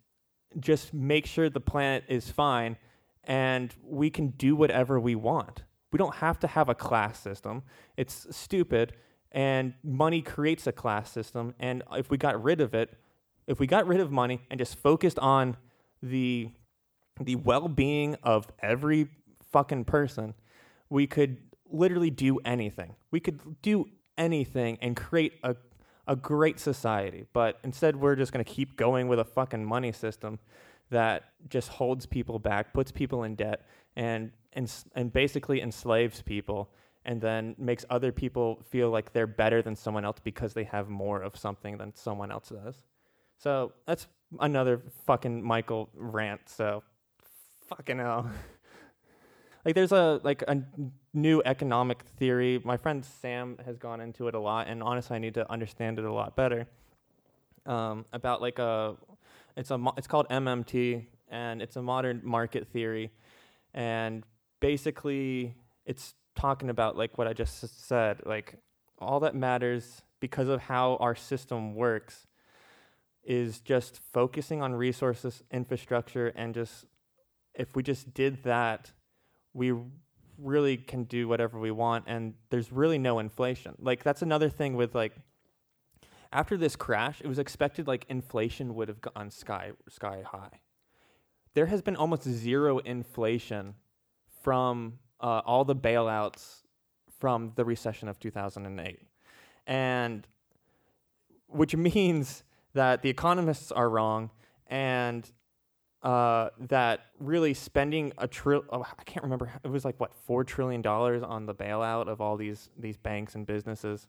just make sure the planet is fine and we can do whatever we want. We don't have to have a class system. It's stupid, and money creates a class system. And if we got rid of it, if we got rid of money and just focused on the the well-being of every fucking person, we could literally do anything. We could do anything and create a a great society. But instead, we're just going to keep going with a fucking money system that just holds people back, puts people in debt, and and and basically enslaves people, and then makes other people feel like they're better than someone else because they have more of something than someone else does. So that's another fucking Michael rant. So fucking hell. like there's a like a new economic theory. My friend Sam has gone into it a lot, and honestly, I need to understand it a lot better. Um, about like a, it's a mo- it's called MMT, and it's a modern market theory, and basically it's talking about like what I just said, like all that matters because of how our system works is just focusing on resources, infrastructure, and just if we just did that, we really can do whatever we want and there's really no inflation. Like that's another thing with like after this crash, it was expected like inflation would have gone sky sky high. There has been almost zero inflation from uh, all the bailouts from the recession of 2008. And which means that the economists are wrong and uh, that really spending a trill oh, I can't remember it was like what four trillion dollars on the bailout of all these these banks and businesses,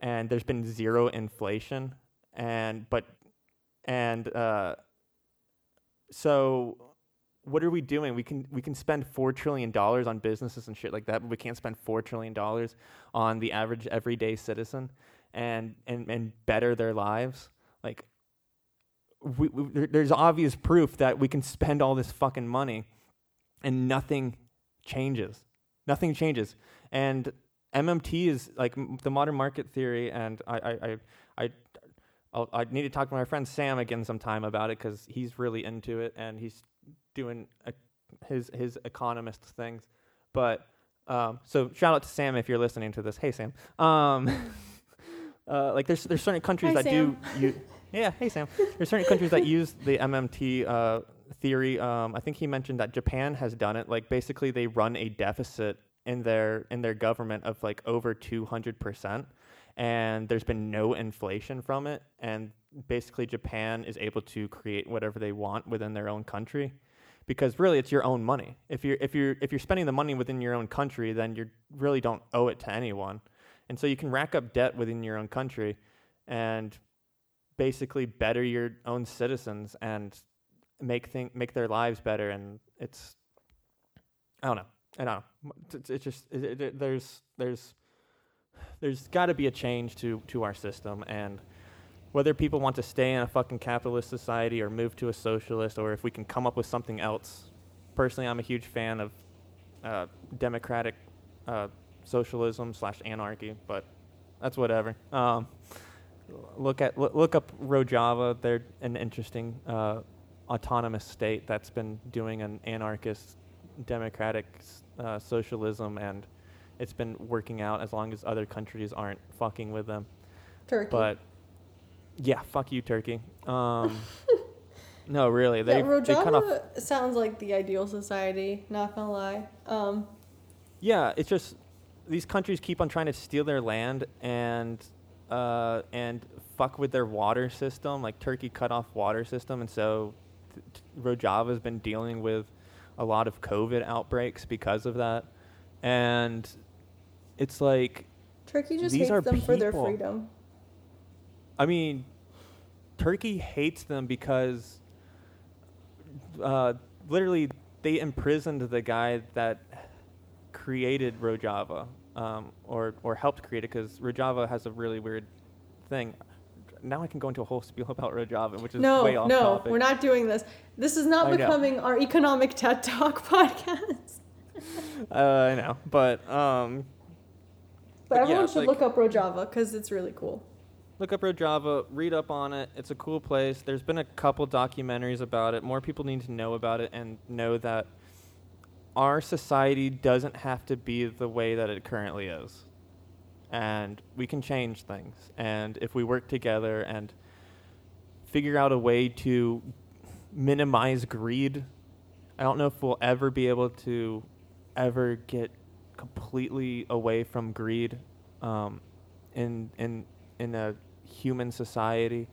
and there's been zero inflation, and but and uh, so what are we doing? We can we can spend four trillion dollars on businesses and shit like that, but we can't spend four trillion dollars on the average everyday citizen and and and better their lives. Like we, we, there's obvious proof that we can spend all this fucking money and nothing changes. Nothing changes. And MMT is like the modern market theory, and I, I, I, I, I'll, i need to talk to my friend Sam again sometime about it because he's really into it and he's doing his his economist things. But um, so shout out to Sam if you're listening to this. Hey Sam. Um, uh, like there's there's certain countries Hi, that Sam. do you yeah, hey Sam. There's certain countries that use the MMT uh, theory. Um, I think he mentioned that Japan has done it. Like basically, they run a deficit in their in their government of like over 200 percent, and there's been no inflation from it. And basically, Japan is able to create whatever they want within their own country, because really, it's your own money. If you're if you're if you're spending the money within your own country, then you really don't owe it to anyone, and so you can rack up debt within your own country, and basically better your own citizens and make think make their lives better. And it's I don't know. I don't know. It's, it's just it, it, there's there's there's got to be a change to to our system. And whether people want to stay in a fucking capitalist society or move to a socialist or if we can come up with something else. Personally I'm a huge fan of uh, democratic uh, socialism slash anarchy but that's whatever um, look at look up Rojava. They're an interesting uh, autonomous state that's been doing an anarchist, democratic uh, socialism, and it's been working out as long as other countries aren't fucking with them. Turkey. But yeah, fuck you, Turkey. Um, no, really, they yeah, they cut off. Rojava sounds like the ideal society. Not gonna lie. Um, Yeah, it's just these countries keep on trying to steal their land and uh, and fuck with their water system. Like Turkey cut off water system, and so t- t- Rojava's been dealing with a lot of COVID outbreaks because of that. And it's like, Turkey just hates them for their freedom. I mean, Turkey hates them because uh, literally they imprisoned the guy that created Rojava um, or or helped create it because Rojava has a really weird thing. Now I can go into a whole spiel about Rojava, which is No, way off no, topic. we're not doing this. This is not I know. becoming our economic TED Talk podcast. Uh, I know, but um, But yeah, everyone it's should like- look up Rojava because it's really cool. look up Rojava, read up on it. It's a cool place. There's been a couple documentaries about it. More people need to know about it and know that our society doesn't have to be the way that it currently is. And we can change things. And if we work together and figure out a way to minimize greed, I don't know if we'll ever be able to ever get completely away from greed um, in in in a human society.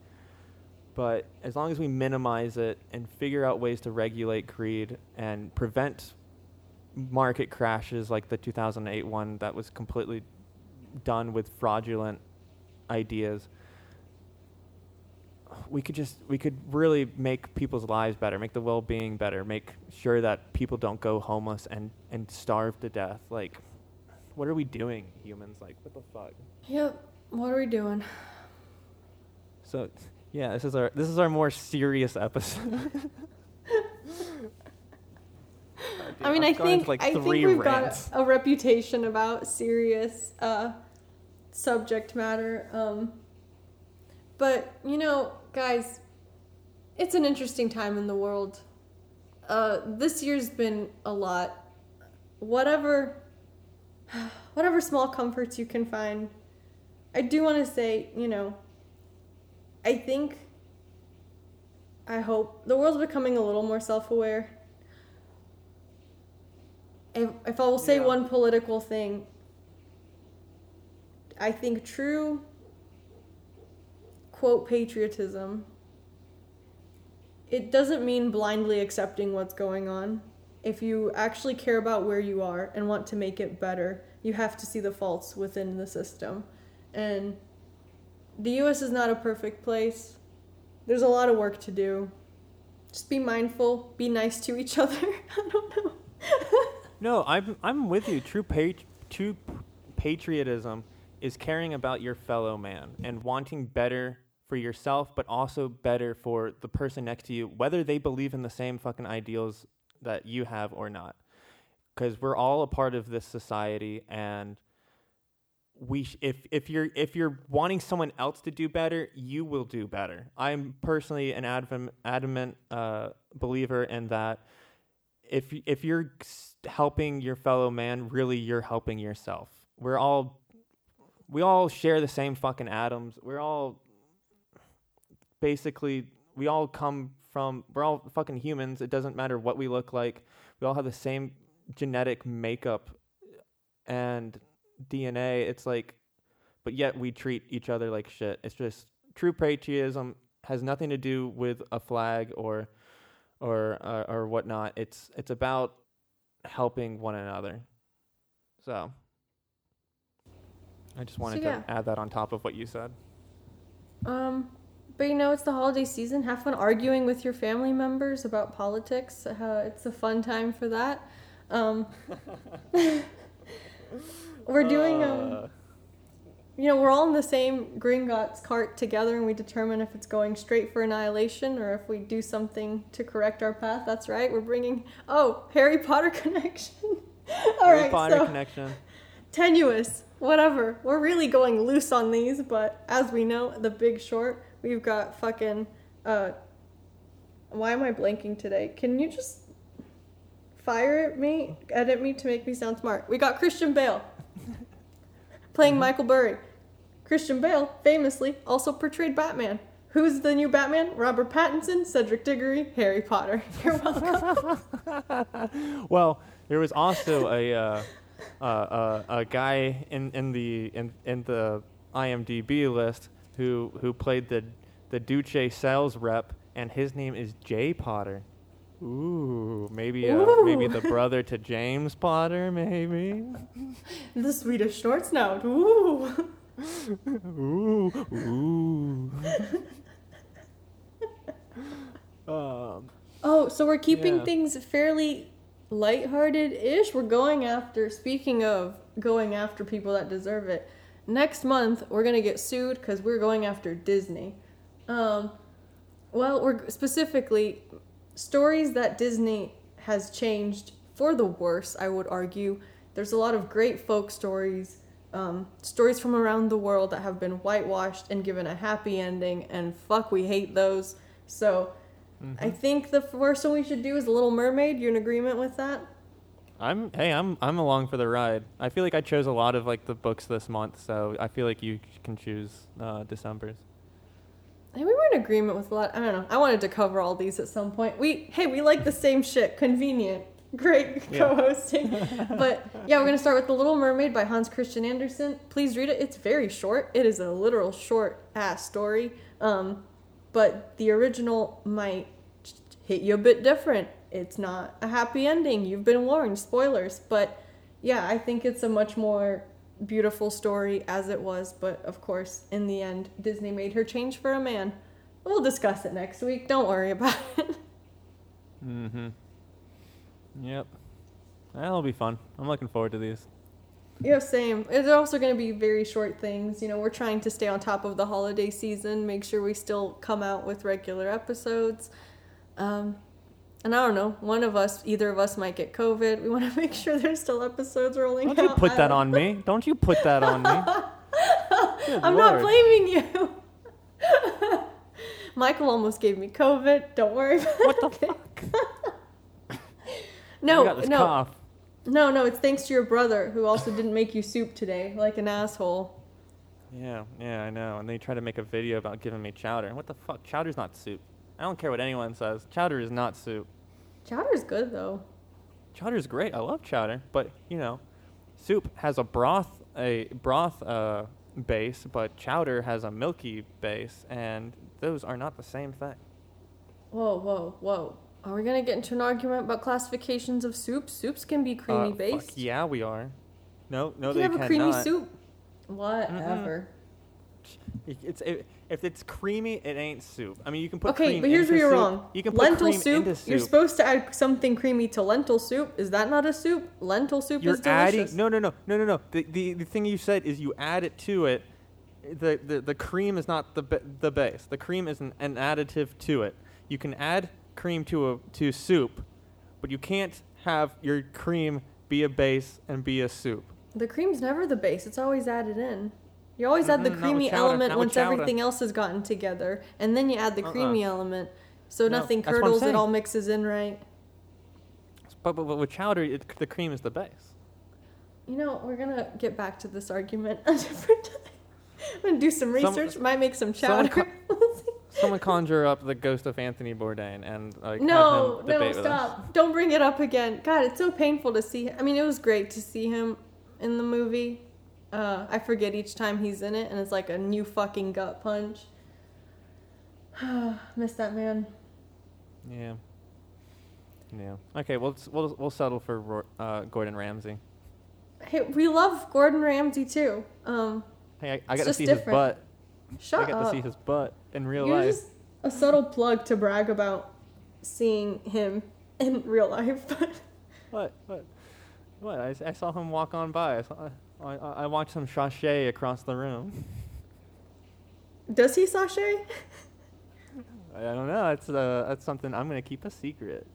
But as long as we minimize it and figure out ways to regulate greed and prevent market crashes like the 2008 one that was completely done with fraudulent ideas, we could just we could really make people's lives better, make the well-being better, make sure that people don't go homeless and and starve to death. Like, what are we doing, humans? Like, what the fuck? Yep. What are we doing? So, yeah, this is our this is our more serious episode. I mean, I think like I think we've rants. got a, a, reputation about serious uh, subject matter. Um, but you know, guys, it's an interesting time in the world. Uh, this year's been a lot. Whatever, whatever small comforts you can find. I do want to say, you know, I think, I hope the world's becoming a little more self-aware. If, if I will say yeah. one political thing, I think true quote patriotism it doesn't mean blindly accepting what's going on. If you actually care about where you are and want to make it better, you have to see the faults within the system. And the US is not a perfect place. There's a lot of work to do. Just be mindful, be nice to each other. I don't know. no, I'm I'm with you. True pat- true patriotism is caring about your fellow man and wanting better for yourself, but also better for the person next to you, whether they believe in the same fucking ideals that you have or not. Because we're all a part of this society, and we sh- if if you're if you're wanting someone else to do better, you will do better. I'm personally an adamant adamant uh, believer in that. If if you're helping your fellow man, really you're helping yourself. We're all we all share the same fucking atoms. We're all basically we all come from we're all fucking humans. It doesn't matter what we look like. We all have the same genetic makeup and DNA. It's like but yet we treat each other like shit. It's just true patriotism has nothing to do with a flag or or uh, or whatnot. It's it's about helping one another. So I just wanted so, yeah. to add that on top of what you said. Um, but you know, it's the holiday season. Have fun arguing with your family members about politics. Uh, it's a fun time for that. Um, we're doing, um, uh. You know, we're all in the same Gringotts cart together and we determine if it's going straight for annihilation or if we do something to correct our path. That's right. We're bringing, oh, Harry Potter connection. all Harry right, Potter so, connection. Tenuous, whatever. We're really going loose on these, but as we know, The Big Short We've got fucking. Uh, why am I blanking today? Can you just fire at me, edit me to make me sound smart? We got Christian Bale playing mm-hmm. Michael Burry. Christian Bale famously also portrayed Batman. Who's the new Batman? Robert Pattinson, Cedric Diggory, Harry Potter. You're welcome. well, there was also a uh, uh, uh, a guy in, in the in, in the IMDb list who who played the the Deutsche sales rep, and his name is Jay Potter. Ooh, maybe uh, Ooh. maybe the brother to James Potter, maybe. the Swedish short snout. Ooh. Ooh, ooh. um, oh, so we're keeping yeah. things fairly lighthearted-ish. We're going after. Speaking of going after people that deserve it, next month we're gonna get sued because we're going after Disney. Um, well, we're specifically stories that Disney has changed for the worse. I would argue. There's a lot of great folk stories, um, stories from around the world that have been whitewashed and given a happy ending, and fuck, we hate those. So, mm-hmm. I think the first one we should do is The Little Mermaid. You in agreement with that? I'm hey, I'm I'm along for the ride. I feel like I chose a lot of like the books this month, so I feel like you can choose uh, December's. Hey, we were in agreement with a lot. I don't know. I wanted to cover all these at some point. We hey, we like the same shit. Convenient. Great Yeah. co-hosting. but yeah, we're gonna start with The Little Mermaid by Hans Christian Andersen. Please read it. It's very short. It is a literal short ass story. Um, but the original might hit you a bit different. It's not a happy ending. You've been warned. Spoilers. But yeah, I think it's a much more beautiful story as it was. But of course, in the end, Disney made her change for a man. We'll discuss it next week. Don't worry about it. Mm-hmm. Yep. That'll be fun. I'm looking forward to these. Yeah, same. It's also going to be very short things. You know, we're trying to stay on top of the holiday season, make sure we still come out with regular episodes. Um, and I don't know, one of us, either of us might get COVID. We want to make sure there's still episodes rolling Don't you out. put I that on me? Don't you put that on me? I'm not blaming you. Michael almost gave me COVID. Don't worry about What the fuck? No, I got this no, cough. no, no. It's thanks to your brother who also didn't make you soup today, like an asshole. Yeah, yeah, I know. And they try to make a video about giving me chowder. What the fuck? Chowder's not soup. I don't care what anyone says. Chowder is not soup. Chowder's good though. Chowder's great. I love chowder, but you know, soup has a broth a broth uh, base, but chowder has a milky base, and those are not the same thing. Whoa, whoa, whoa. Are we gonna get into an argument about classifications of soups? Soups can be creamy Uh, fuck based. yeah, we are. No, no, you they can have a cannot. creamy soup. Whatever. It- It's it, if it's creamy, it ain't soup. I mean, you can put Okay, cream but here's into where you're soup. wrong. You can put lentil cream soup, into soup. You're supposed to add something creamy to lentil soup. Is that not a soup? Lentil soup You're is delicious. adding no no no no no no. The, the the thing you said is you add it to it. The the, the cream is not the ba- the base. The cream is an, an additive to it. You can add cream to a to soup, but you can't have your cream be a base and be a soup. The cream's never the base. It's always added in. You always add the Mm-mm, not with creamy chowder, element not with once chowder. everything else has gotten together, and then you add the Uh-uh. creamy element, so No, nothing that's what I'm curdles. It saying. all mixes in right. But, but, but with chowder, it, the cream is the base. You know, we're gonna get back to this argument a different time. I'm gonna do some Some- research. might make some someone chowder. Someone conjure up the ghost of Anthony Bourdain and like no, have him no, debate with us. stop! Don't bring it up again. God, it's so painful to see. Him. I mean, it was great to see him in the movie. Uh, I forget each time he's in it, and it's like a new fucking gut punch. Miss that man. Yeah. Yeah. Okay, we'll we'll we'll settle for uh, Gordon Ramsay. Hey, we love Gordon Ramsay too. Um, Hey, I, I got to see different. his butt. Shut I got up. to see his butt in real You're life. just a subtle plug to brag about seeing him in real life. What? What? What? I, I saw him walk on by. I, saw, I, I, watched him sashay across the room. Does he sashay? I don't know. That's uh, that's something I'm gonna keep a secret.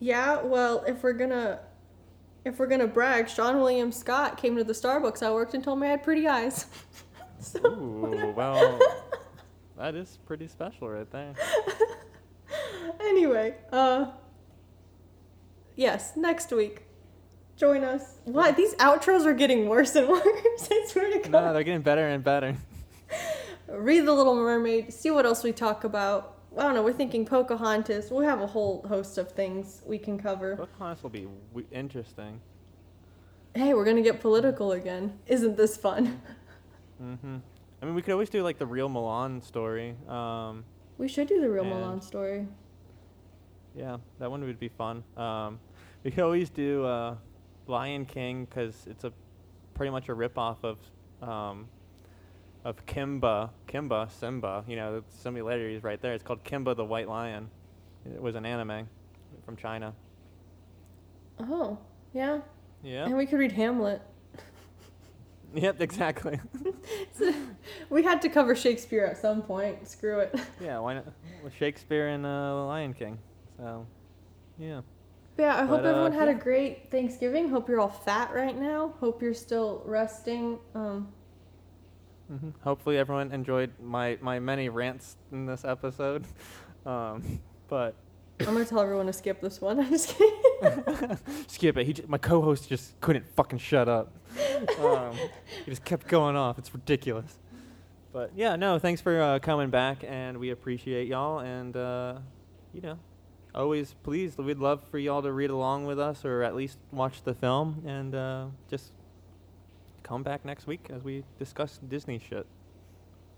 Yeah, well, if we're gonna if we're gonna brag, Seann William Scott came to the Starbucks I worked and told me I had pretty eyes. so Ooh, well, that is pretty special right there. anyway, uh yes, next week. Join us. What? These outros are getting worse and worse. I swear to God. No, they're getting better and better. Read The Little Mermaid. See what else we talk about. I don't know. We're thinking Pocahontas. We have a whole host of things we can cover. Pocahontas will be w- interesting. Hey, we're gonna get political again. Isn't this fun? Hmm I mean, we could always do like the real Mulan story. Um, We should do the real Mulan story. yeah, that one would be fun. Um, we could always do uh, Lion King because it's a pretty much a ripoff of um, of Kimba, Kimba, Simba. You know, the similarities right there. It's called Kimba the White Lion. It was an anime from China. Oh, yeah. Yeah. And we could read Hamlet. Yep. Exactly. We had to cover Shakespeare at some point. Screw it. yeah. Why not? Well, Shakespeare and uh, Lion King. So, yeah. Yeah, I hope But, uh, everyone had a great Thanksgiving. Hope you're all fat right now. Hope you're still resting. Um, hmm Hopefully, everyone enjoyed my, my many rants in this episode. Um, but I'm gonna tell everyone to skip this one. I'm just kidding. Skip it. He j- my co-host just couldn't fucking shut up. Um, he just kept going off. It's ridiculous. But yeah, no, thanks for uh, coming back, and we appreciate y'all. And uh, you know, always please, we'd love for y'all to read along with us, or at least watch the film, and uh, just come back next week as we discuss Disney shit.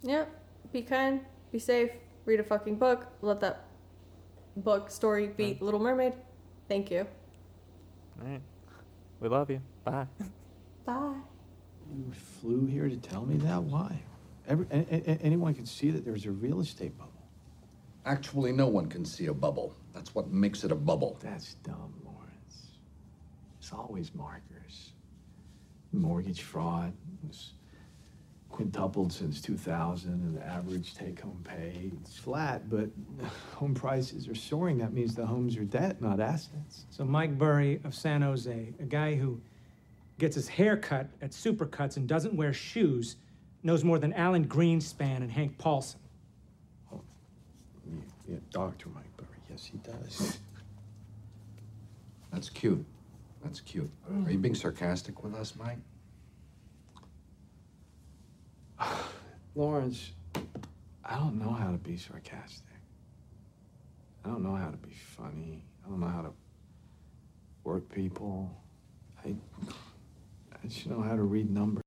Yeah. Be kind. Be safe. Read a fucking book. Let that book story beat Little Mermaid. Thank you. All right, we love you. Bye. Bye. You flew here to tell me that? Why? Every, a, a- a- anyone can see that there's a real estate bubble. Actually, no one can see a bubble. That's what makes it a bubble. That's dumb, Lawrence. It's always markers. Mortgage fraud was quintupled since 2000, and the average take-home pay is flat, but home prices are soaring. That means the homes are debt, not assets. So Mike Burry of San Jose, a guy who gets his hair cut at Supercuts and doesn't wear shoes, knows more than Alan Greenspan and Hank Paulson. Oh, yeah, yeah, Dr. Mike Burry, yes, he does. That's cute. That's cute. Are you being sarcastic with us, Mike? Lawrence, I don't know how to be sarcastic. I don't know how to be funny. I don't know how to work people. I, I just know how to read numbers.